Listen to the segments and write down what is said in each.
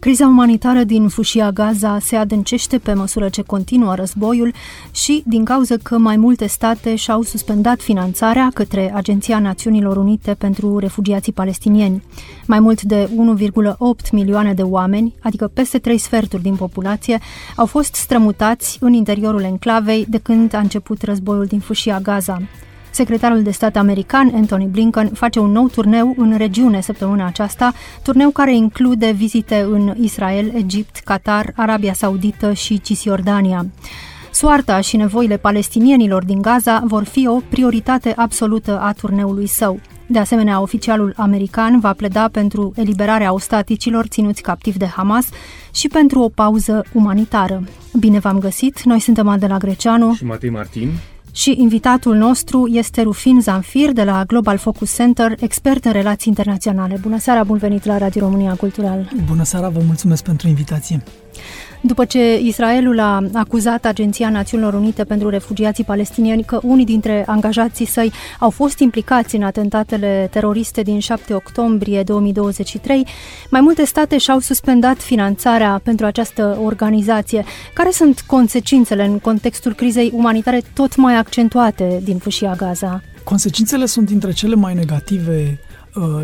Criza umanitară din Fâșia Gaza se adâncește pe măsură ce continuă războiul și din cauza că mai multe state și-au suspendat finanțarea către Agenția Națiunilor Unite pentru Refugiații Palestinieni. Mai mult de 1,8 milioane de oameni, adică peste trei sferturi din populație, au fost strămutați în interiorul enclavei de când a început războiul din Fâșia Gaza. Secretarul de stat american Anthony Blinken face un nou turneu în regiune săptămâna aceasta, turneu care include vizite în Israel, Egipt, Qatar, Arabia Saudită și Cisjordania. Soarta și nevoile palestinienilor din Gaza vor fi o prioritate absolută a turneului său. De asemenea, oficialul american va pleda pentru eliberarea ostaticilor ținuți captivi de Hamas și pentru o pauză umanitară. Bine v-am găsit! Noi suntem Adela Greceanu și Matei Martin și invitatul nostru este Rufin Zanfir de la Global Focus Center, expert în relații internaționale. Bună seara, bun venit la Radio România Cultural. Bună seara, vă mulțumesc pentru invitație. După ce Israelul a acuzat Agenția Națiunilor Unite pentru Refugiații Palestinieni că unii dintre angajații săi au fost implicați în atentatele teroriste din 7 octombrie 2023, mai multe state și-au suspendat finanțarea pentru această organizație. Care sunt consecințele în contextul crizei umanitare tot mai accentuate din fâșia Gaza? Consecințele sunt dintre cele mai negative Uh,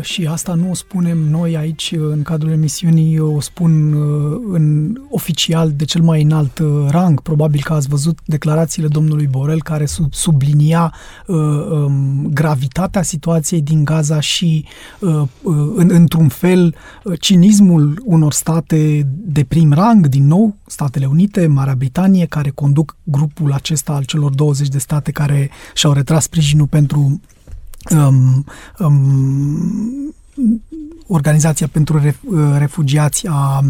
și asta nu o spunem noi aici uh, în cadrul emisiunii, o spun uh, în oficial de cel mai înalt rang. Probabil că ați văzut declarațiile domnului Borel care sub, sublinia um, gravitatea situației din Gaza și în, într-un fel cinismul unor state de prim rang, din nou Statele Unite, Marea Britanie, care conduc grupul acesta al celor 20 de state care și-au retras sprijinul pentru um, um, Organizația pentru Refugiați a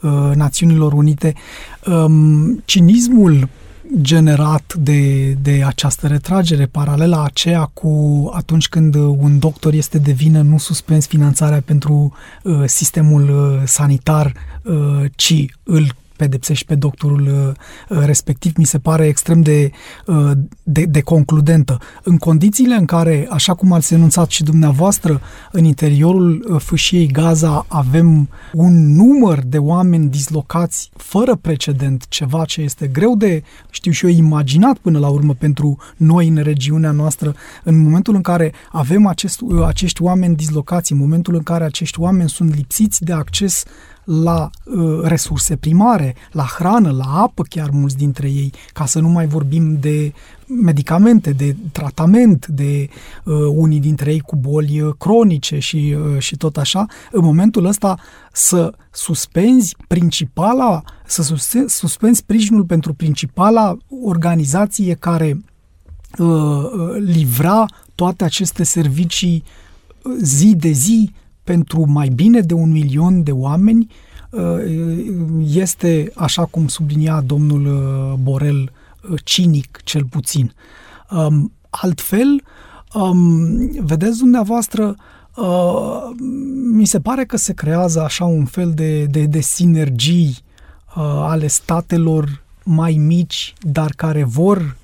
uh, Națiunilor Unite, um, cinismul generat de, de această retragere, paralela aceea cu atunci când un doctor este de vină, nu suspens finanțarea pentru uh, sistemul uh, sanitar, uh, ci îl pedepsești pe doctorul uh, uh, respectiv, mi se pare extrem de, uh, de, de concludentă. În condițiile în care, așa cum ați enunțat și dumneavoastră, în interiorul fâșiei Gaza avem un număr de oameni dislocați fără precedent, ceva ce este greu de, știu și eu, imaginat până la urmă pentru noi în regiunea noastră, în momentul în care avem acest, acești oameni dislocați, în momentul în care acești oameni sunt lipsiți de acces la uh, resurse primare, la hrană, la apă chiar mulți dintre ei, ca să nu mai vorbim de medicamente, de tratament, de uh, unii dintre ei cu boli uh, cronice și, uh, și tot așa, în momentul ăsta să suspenzi principala, să suspenzi sprijinul pentru principala organizație care uh, uh, livra toate aceste servicii uh, zi de zi pentru mai bine de un milion de oameni uh, este, așa cum sublinia domnul uh, Borel, uh, cinic cel puțin. Um, altfel, um, vedeți dumneavoastră, mi se pare că se creează așa un fel de, de, de sinergii ale statelor mai mici, dar care vor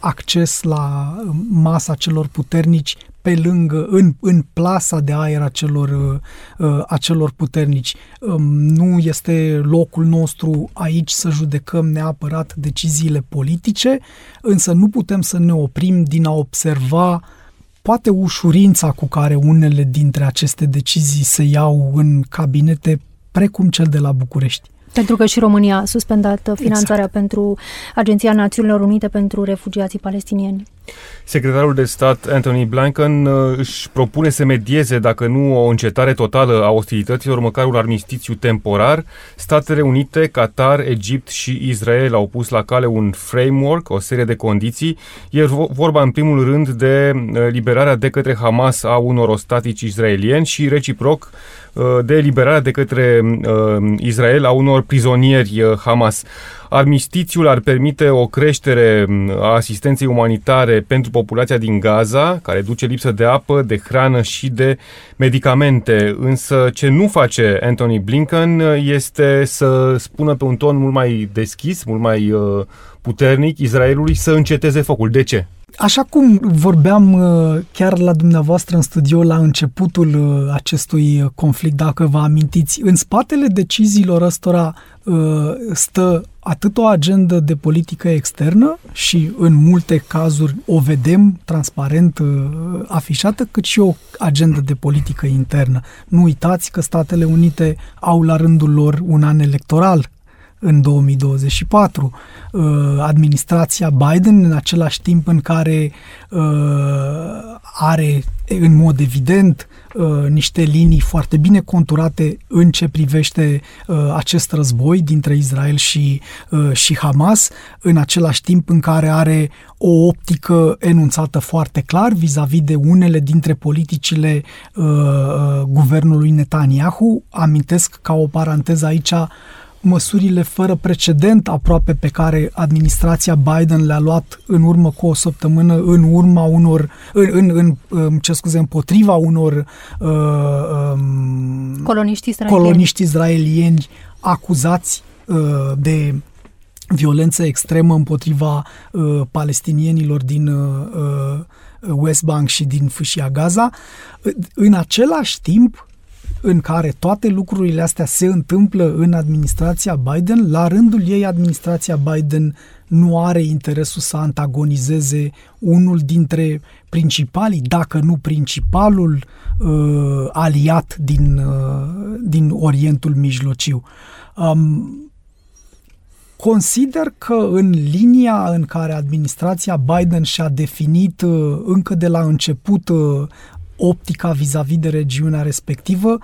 acces la masa celor puternici pe lângă, în, în plasa de aer a celor, uh, a celor puternici. Um, nu este locul nostru aici să judecăm neapărat deciziile politice, însă nu putem să ne oprim din a observa poate ușurința cu care unele dintre aceste decizii se iau în cabinete precum cel de la București. Pentru că și România a suspendat finanțarea exact. pentru Agenția Națiunilor Unite pentru Refugiații Palestinieni. Secretarul de stat Anthony Blinken uh, își propune să medieze, dacă nu o încetare totală a ostilităților, măcar un armistițiu temporar. Statele Unite, Qatar, Egipt și Israel au pus la cale un framework, o serie de condiții. E vorba în primul rând de uh, liberarea de către Hamas a unor ostatici israelieni și reciproc uh, de eliberarea de către Israel a unor prizonieri Hamas. Armistițiul ar permite o creștere a asistenței umanitare pentru populația din Gaza, care duce lipsă de apă, de hrană și de medicamente. Însă ce nu face Anthony Blinken este să spună pe un ton mult mai deschis, mult mai uh, puternic Israelului să înceteze focul. De ce? Așa cum vorbeam uh, chiar la dumneavoastră în studio la începutul uh, acestui conflict, dacă vă amintiți, în spatele deciziilor ăstora uh, stă atât o agendă de politică externă și în multe cazuri o vedem transparent afișată, cât și o agendă de politică internă. Nu uitați că Statele Unite au la rândul lor un an electoral în 2024. Uh, administrația Biden, în același timp în care uh, are în mod evident uh, niște linii foarte bine conturate în ce privește acest război dintre Israel și, și Hamas, în același timp în care are o optică enunțată foarte clar vis-a-vis de unele dintre politicile guvernului Netanyahu. Amintesc ca o paranteză aici măsurile fără precedent aproape pe care administrația Biden le-a luat în urmă cu o săptămână în urma unor, în, în, în ce scuze, împotriva unor uh, um, coloniști, israelieni. coloniști israelieni acuzați uh, de violență extremă împotriva uh, palestinienilor din uh, uh West Bank și din Fâșia Gaza. În același timp, în care toate lucrurile astea se întâmplă în administrația Biden, la rândul ei administrația Biden nu are interesul să antagonizeze unul dintre principalii, dacă nu principalul uh, aliat din, uh, din Orientul Mijlociu. Um, consider că în linia în care administrația Biden și-a definit uh, încă de la început uh, optica vis-a-vis de regiunea respectivă,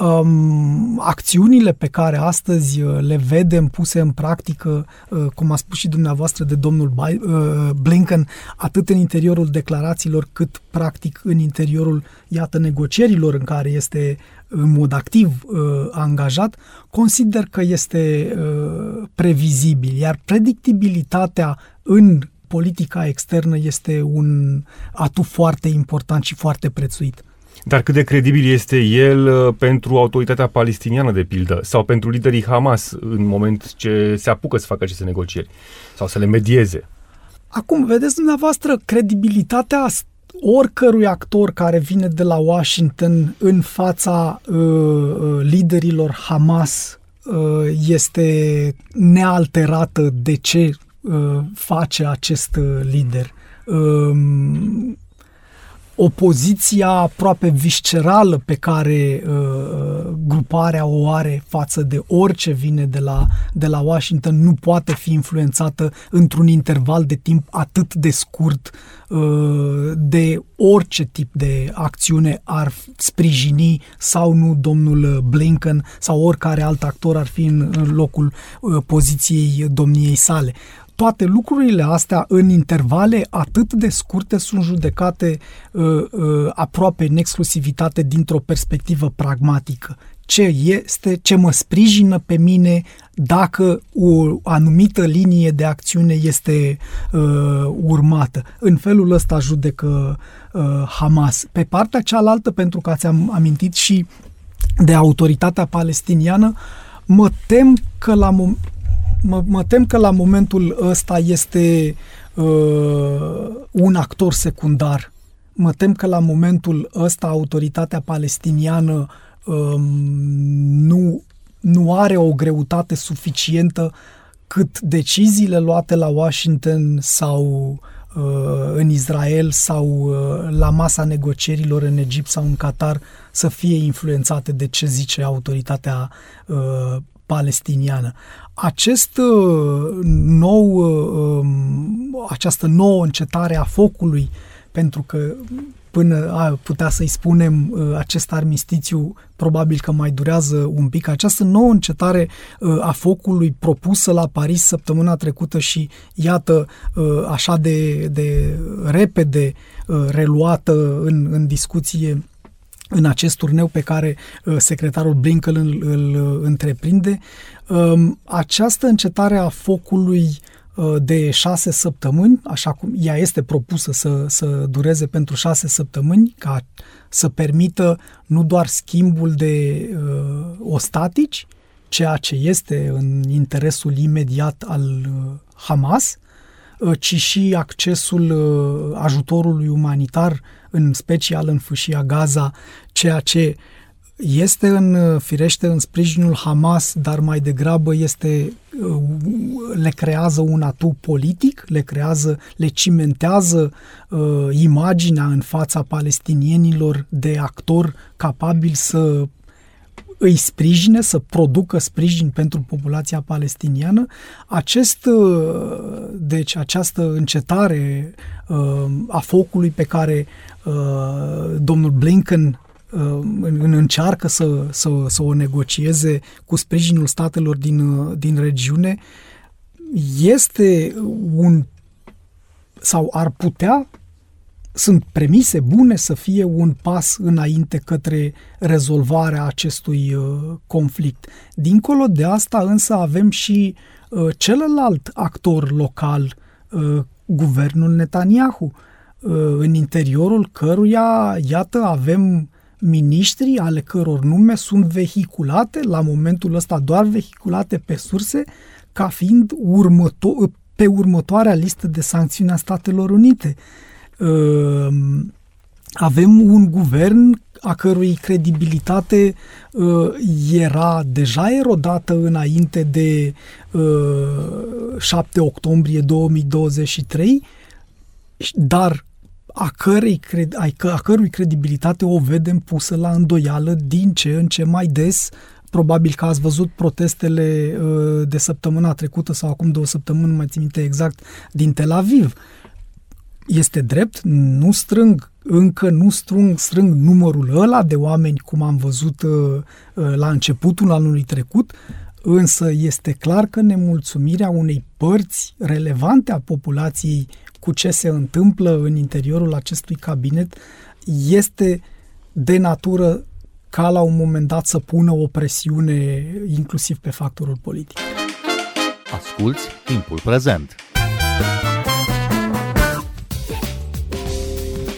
um, acțiunile pe care astăzi uh, le vedem puse în practică, uh, cum a spus și dumneavoastră de domnul uh, Blinken, atât în interiorul declarațiilor, cât practic în interiorul, iată, negocierilor în care este în mod activ uh, angajat, consider că este uh, previzibil, iar predictibilitatea în politica externă este un atu foarte important și foarte prețuit. Dar cât de credibil este el uh, pentru autoritatea palestiniană, de pildă, sau pentru liderii Hamas în moment ce se apucă să facă aceste negocieri, sau să le medieze? Acum, vedeți dumneavoastră, credibilitatea oricărui actor care vine de la Washington în fața uh, uh liderilor Hamas uh, este nealterată de ce Uh, face acest uh, lider. Um, opoziția aproape viscerală pe care uh, gruparea o are față de orice vine de la, de la Washington nu poate fi influențată într-un interval de timp atât de scurt uh, de orice tip de acțiune ar sprijini sau nu domnul Blinken sau oricare alt actor ar fi în, în locul uh, poziției domniei sale toate lucrurile astea în intervale atât de scurte sunt judecate uh, uh, aproape în exclusivitate dintr-o perspectivă pragmatică. Ce este, ce mă sprijină pe mine dacă o anumită linie de acțiune este uh, urmată. În felul ăsta judecă uh, Hamas. Pe partea cealaltă, pentru că ați amintit și de autoritatea palestiniană, mă tem că la mom- mă, mă tem că la momentul ăsta este uh, un actor secundar. Mă tem că la momentul ăsta autoritatea palestiniană uh, nu, nu are o greutate suficientă cât deciziile luate la Washington sau uh, în Israel sau uh, la masa negocierilor în Egipt sau în Qatar să fie influențate de ce zice autoritatea uh, palestiniană acest uh, nou, uh, um, această nouă încetare a focului, pentru că până a putea să-i spunem uh, acest armistițiu probabil că mai durează un pic. Această nouă încetare a focului propusă la Paris săptămâna trecută și iată așa de, de repede reluată în, în discuție în acest turneu pe care uh, secretarul Blinken îl, îl uh, întreprinde. Um, această încetare a focului uh, de șase săptămâni, așa cum ea este propusă să, să dureze pentru șase săptămâni, ca să permită nu doar schimbul de uh, ostatici, ceea ce este în interesul imediat al uh, Hamas, uh, ci și accesul uh, ajutorului umanitar, în special în fâșia Gaza, ceea ce este în, firește în sprijinul Hamas, dar mai degrabă este, le creează un atu politic, le creează, le cimentează uh, imaginea în fața palestinienilor de actor capabil să îi sprijine, să producă sprijin pentru populația palestiniană, acest, uh, deci această încetare uh, a focului pe care uh, domnul Blinken în, încearcă să, să, să o negocieze cu sprijinul statelor din, din regiune, este un sau ar putea sunt premise bune să fie un pas înainte către rezolvarea acestui uh, conflict. Dincolo de asta însă avem și uh, celălalt actor local, uh, guvernul Netanyahu, în interiorul căruia, iată, avem miniștri ale căror nume sunt vehiculate, la momentul ăsta doar vehiculate pe surse, ca fiind următo- pe următoarea listă de sancțiuni a Statelor Unite. Ehm, avem un guvern a cărui credibilitate uh, era deja erodată înainte de uh, 7 octombrie 2023, dar a, cărei, a cărui credibilitate o vedem pusă la îndoială din ce în ce mai des. Probabil că ați văzut protestele uh, de săptămâna trecută sau acum două săptămâni, nu mai țin minte exact, din Tel Aviv. Este drept, nu strâng, încă nu strâng, strâng numărul ăla de oameni cum am văzut uh, uh, la începutul anului trecut, însă este clar că nemulțumirea unei părți relevante a populației cu ce se întâmplă în interiorul acestui cabinet este de natură ca la un moment dat să pună o presiune inclusiv pe factorul politic. Asculți timpul prezent!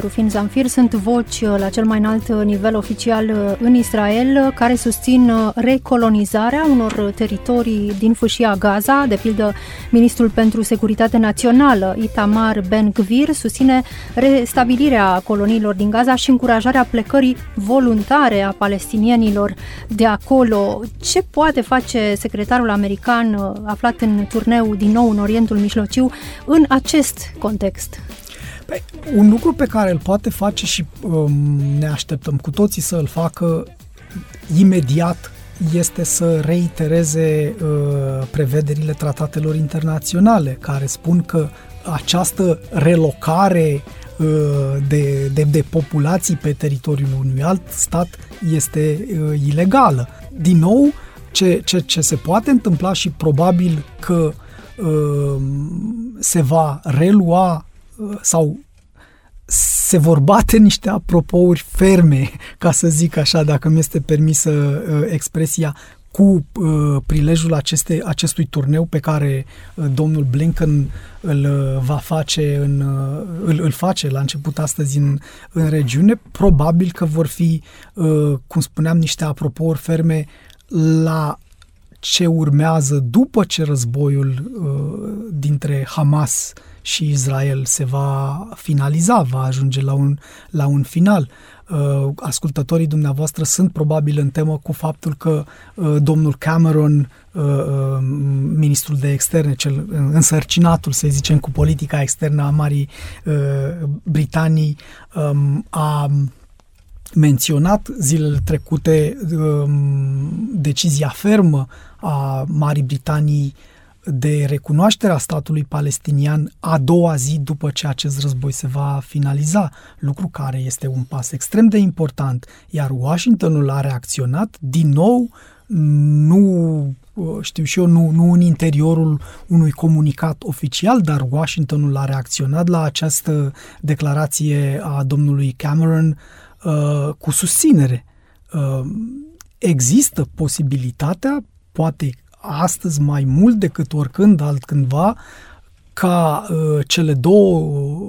Rufin Zamfir sunt voci uh, la cel mai înalt uh, nivel oficial uh, în Israel care susțin recolonizarea unor teritorii din fâșia Gaza. De pildă, ministrul pentru securitate națională, Itamar Ben-Gvir, susține restabilirea coloniilor din Gaza și încurajarea plecării voluntare a palestinienilor de acolo. Ce poate face secretarul american aflat în turneu din nou în Orientul Mijlociu în acest context? Păi, un lucru pe care îl poate face și um, ne așteptăm cu toții să îl facă imediat este să reitereze uh, prevederile tratatelor internaționale care spun că această relocare uh, de, de, de populații pe teritoriul unui alt stat este uh, ilegală. Din nou, ce, ce, ce se poate întâmpla și probabil că uh, se va relua sau se vor bate niște apropouri ferme, ca să zic așa, dacă mi este permisă uh, expresia, cu uh, prilejul aceste, acestui turneu pe care uh, domnul Blinken îl uh, va face în, uh, îl, îl face la început astăzi în, în regiune, probabil că vor fi, uh, cum spuneam, niște apropouri ferme la ce urmează după ce războiul uh, dintre Hamas și Israel se va finaliza, va ajunge la un, la un final. Uh, ascultătorii dumneavoastră sunt probabil în temă cu faptul că uh, domnul Cameron, uh, uh, ministrul de externe, cel însărcinatul, să zicem, cu politica externă a Marii uh, Britanii, um, a menționat zilele trecute um, decizia fermă a Marii Britanii de recunoașterea statului palestinian a doua zi după ce acest război se va finaliza, lucru care este un pas extrem de important, iar Washingtonul a reacționat din nou nu știu și eu, nu, nu în interiorul unui comunicat oficial, dar Washingtonul a reacționat la această declarație a domnului Cameron uh, cu susținere. Uh, există posibilitatea, poate astăzi mai mult decât oricând altcândva, ca uh, cele două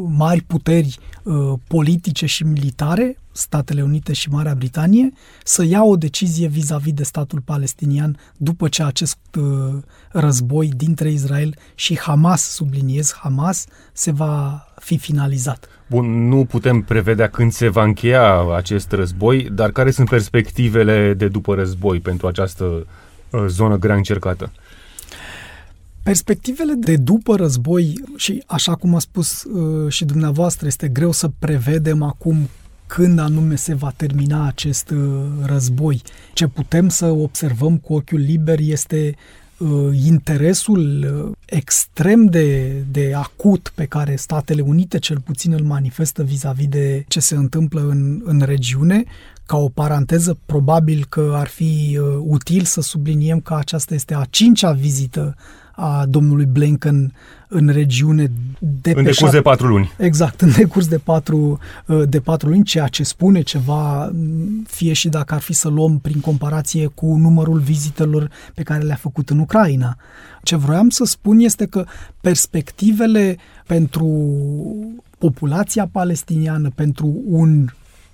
mari puteri uh, politice și militare, Statele Unite și Marea Britanie, să ia o decizie vis-a-vis de statul palestinian după ce acest uh, război dintre Israel și Hamas, subliniez Hamas, se va fi finalizat. Bun, nu putem prevedea când se va încheia acest război, dar care sunt perspectivele de după război pentru această uh, zonă grea încercată? Perspectivele de după război și așa cum a spus uh, și dumneavoastră, este greu să prevedem acum când anume se va termina acest uh, război. Ce putem să observăm cu ochiul liber este uh, interesul uh, extrem de, de acut pe care Statele Unite cel puțin îl manifestă vis-a-vis de ce se întâmplă în, în regiune. Ca o paranteză, probabil că ar fi uh, util să subliniem că aceasta este a cincea vizită a domnului Blinken în regiune de În decurs de patru luni. Exact, în decurs de patru, uh, de patru luni, ceea ce spune ceva, fie și dacă ar fi să luăm prin comparație cu numărul vizitelor pe care le-a făcut în Ucraina. Ce vroiam să spun este că perspectivele pentru populația palestiniană, pentru un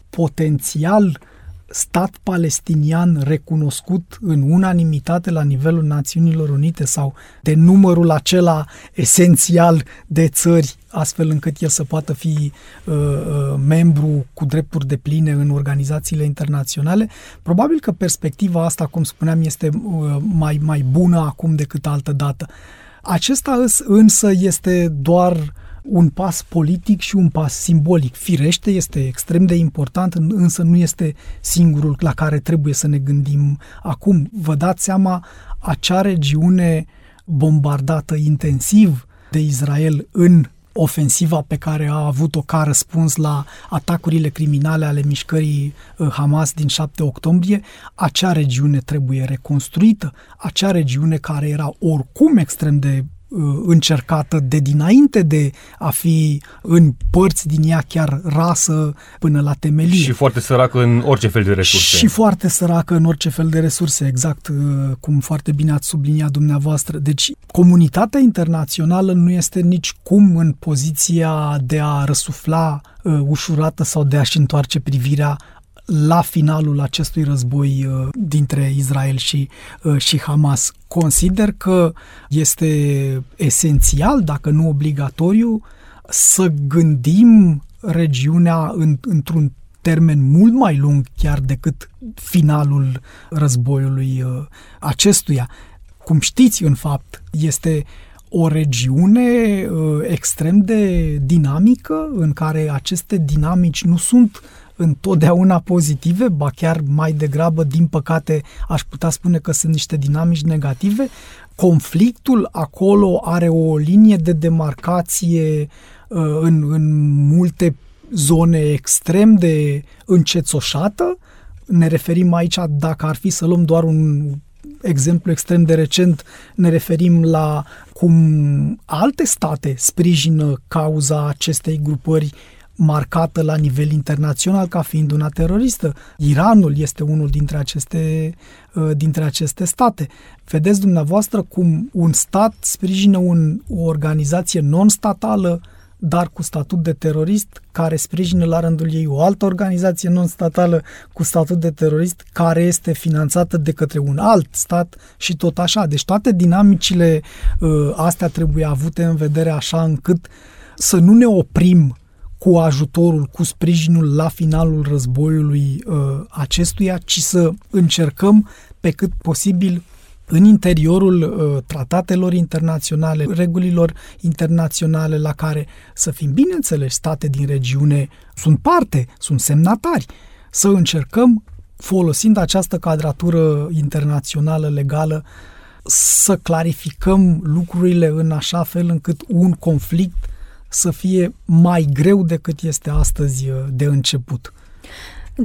potențial uh, stat palestinian recunoscut în unanimitate la nivelul Națiunilor Unite sau de numărul acela esențial de țări, astfel încât el să poată fi uh, uh, membru cu drepturi de pline în organizațiile internaționale, probabil că perspectiva asta, cum spuneam, este uh, mai, mai bună acum decât altă dată. Acesta însă este doar un pas politic și un pas simbolic. Firește, este extrem de important, însă nu este singurul la care trebuie să ne gândim acum. Vă dați seama, acea regiune bombardată intensiv de Israel în ofensiva pe care a avut-o ca răspuns la atacurile criminale ale mișcării uh, Hamas din 7 octombrie, acea regiune trebuie reconstruită, acea regiune care era oricum extrem de Uh, încercată de dinainte de a fi în părți din ea chiar rasă până la temelie. Și foarte săracă în orice fel de resurse. Și foarte săracă în orice fel de resurse, exact uh, cum foarte bine ați subliniat dumneavoastră. Deci comunitatea internațională nu este nici cum în poziția de a răsufla uh, ușurată sau de a-și întoarce privirea la finalul acestui război uh, dintre Israel și, uh, și Hamas. Consider că este esențial, dacă nu obligatoriu, să gândim regiunea în, într-un termen mult mai lung chiar decât finalul războiului uh, acestuia. Cum știți, în fapt, este o regiune extrem de dinamică în care aceste dinamici nu sunt uh, întotdeauna pozitive, ba chiar mai degrabă, din păcate, aș putea spune că sunt niște dinamici negative. Conflictul acolo are o linie de demarcație uh, în, în multe zone extrem de încețoșată. Ne referim aici, dacă ar fi să luăm doar un exemplu extrem de recent, ne referim la cum alte state sprijină cauza acestei grupări marcată la nivel internațional ca fiind una teroristă. Iranul este unul dintre aceste, uh, dintre aceste state. Vedeți dumneavoastră cum un stat sprijină un, o organizație non-statală dar cu statut de terorist, care sprijină la rândul ei o altă organizație non-statală cu statut de terorist, care este finanțată de către un alt stat și tot așa. Deci toate dinamicile uh, astea trebuie avute în vedere așa încât să nu ne oprim cu ajutorul, cu sprijinul la finalul războiului uh, acestuia, ci să încercăm pe cât posibil în interiorul uh, tratatelor internaționale, regulilor internaționale la care să fim, bineînțeles, state din regiune sunt parte, sunt semnatari, să încercăm, folosind această cadratură internațională legală, să clarificăm lucrurile în așa fel încât un conflict să fie mai greu decât este astăzi uh, de început.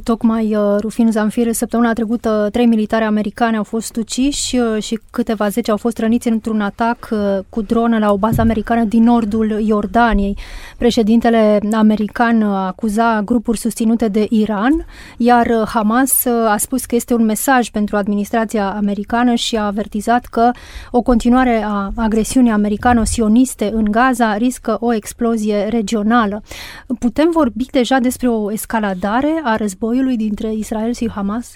Tocmai uh, Rufin Zamfir, săptămâna trecută, trei militari americani au fost uciși uh, și câteva zece au fost răniți într-un atac uh, cu dronă la o bază americană din nordul Iordaniei. Președintele american acuza grupuri susținute de Iran, iar Hamas a spus că este un mesaj pentru administrația americană și a avertizat că o continuare a agresiunii americano-sioniste în Gaza riscă o explozie regională. Putem vorbi deja despre o escaladare a războiului războiului dintre Israel și Hamas?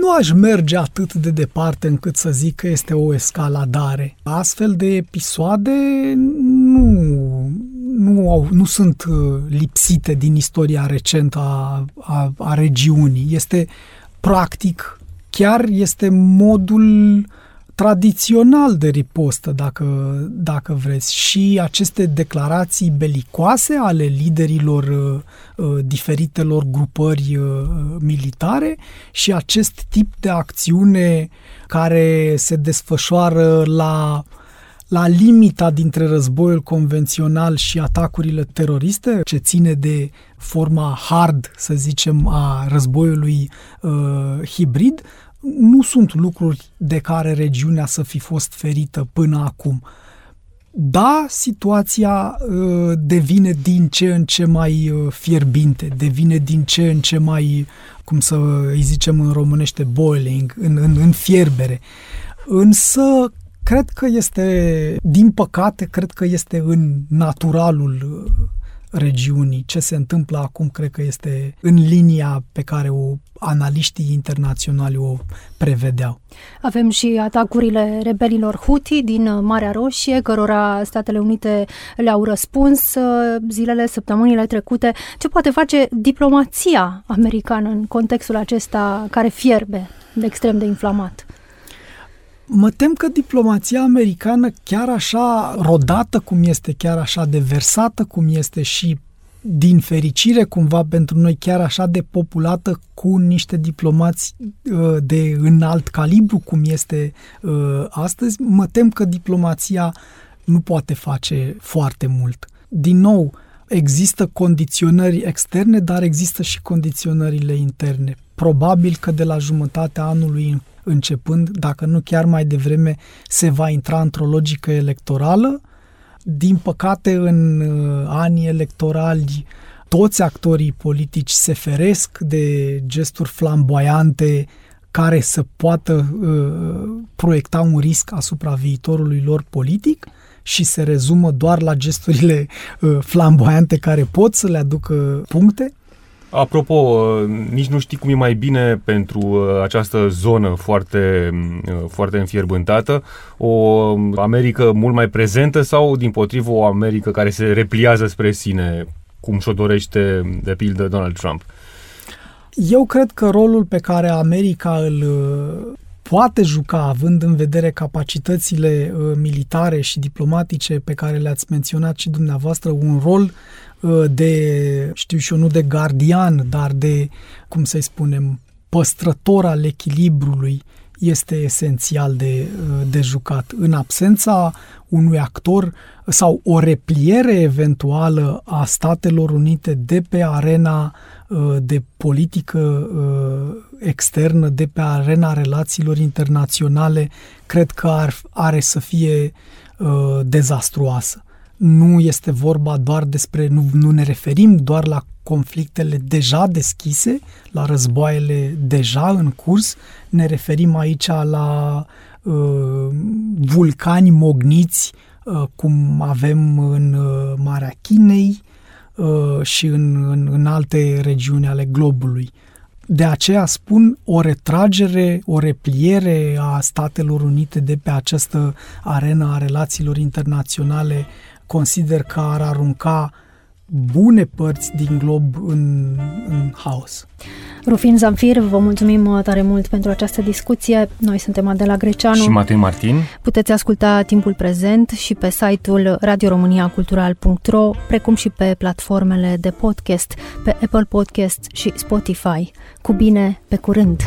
Nu aș merge atât de departe încât să zic că este o escaladare. Astfel de episoade nu, nu, au, nu sunt uh, lipsite din istoria recentă a, a, a regiunii. Este practic, chiar este modul uh, tradițional de ripostă, dacă, dacă vreți, și aceste declarații belicoase ale liderilor uh, uh, diferitelor grupări uh, militare și acest tip de acțiune care se desfășoară la la limita dintre războiul convențional și atacurile teroriste, ce ține de forma hard, să zicem, a războiului uh, hibrid, nu sunt lucruri de care regiunea să fi fost ferită până acum. Da, situația uh, devine din ce în ce mai uh, fierbinte, devine din ce în ce mai, cum să îi zicem în românește, boiling, în, în, în fierbere. Însă, cred că este, din păcate, cred că este în naturalul uh, regiunii. Ce se întâmplă acum cred că este în linia pe care o analiștii internaționali o prevedeau. Avem și atacurile rebelilor Houthi din Marea Roșie, cărora Statele Unite le-au răspuns uh, zilele, săptămânile trecute. Ce poate face diplomația americană în contextul acesta care fierbe de extrem de inflamat? Mă tem că diplomația americană, chiar așa rodată cum este, chiar așa de versată cum este și din fericire cumva pentru noi chiar așa de populată cu niște diplomați uh, de înalt calibru cum este uh, astăzi, mă tem că diplomația nu poate face foarte mult. Din nou, există condiționări externe, dar există și condiționările interne. Probabil că de la jumătatea anului începând, dacă nu chiar mai devreme, se va intra într-o logică electorală. Din păcate, în uh, anii electorali, toți actorii politici se feresc de gesturi flamboiante care să poată uh, proiecta un risc asupra viitorului lor politic și se rezumă doar la gesturile uh, flamboiante care pot să le aducă puncte. Apropo, uh, nici nu știi cum e mai bine pentru uh, această zonă foarte, uh, foarte înfierbântată, o Americă mult mai prezentă sau, din potrivă, o Americă care se repliază spre sine, cum și-o dorește, de pildă, Donald Trump? Eu cred că rolul pe care America îl poate juca, având în vedere capacitățile militare și diplomatice pe care le-ați menționat și dumneavoastră, un rol Uh, de, știu și eu, nu de gardian, dar de, cum să-i spunem, păstrător al echilibrului este esențial de, uh, de jucat. În absența unui actor sau o repliere eventuală a Statelor Unite de pe arena uh, de politică externă, de pe arena relațiilor internaționale, cred că ar, are să fie dezastruoasă. Nu este vorba doar despre, nu, nu ne referim doar la conflictele deja deschise, la războaiele deja în curs, ne referim aici la uh, vulcani mogniți, uh, cum avem în uh, Marea Chinei uh, și în, în, în alte regiuni ale globului. De aceea spun o retragere, o repliere a Statelor Unite de pe această arenă a relațiilor internaționale consider că ar arunca bune părți din glob în, în haos. Rufin Zamfir, vă mulțumim uh, tare mult pentru această discuție. Noi suntem Adela Greceanu și Matei Martin. Puteți asculta timpul prezent și pe site-ul radioromaniacultural.ro, precum și pe platformele de podcast, pe Apple Podcast și Spotify. Cu bine, pe curând!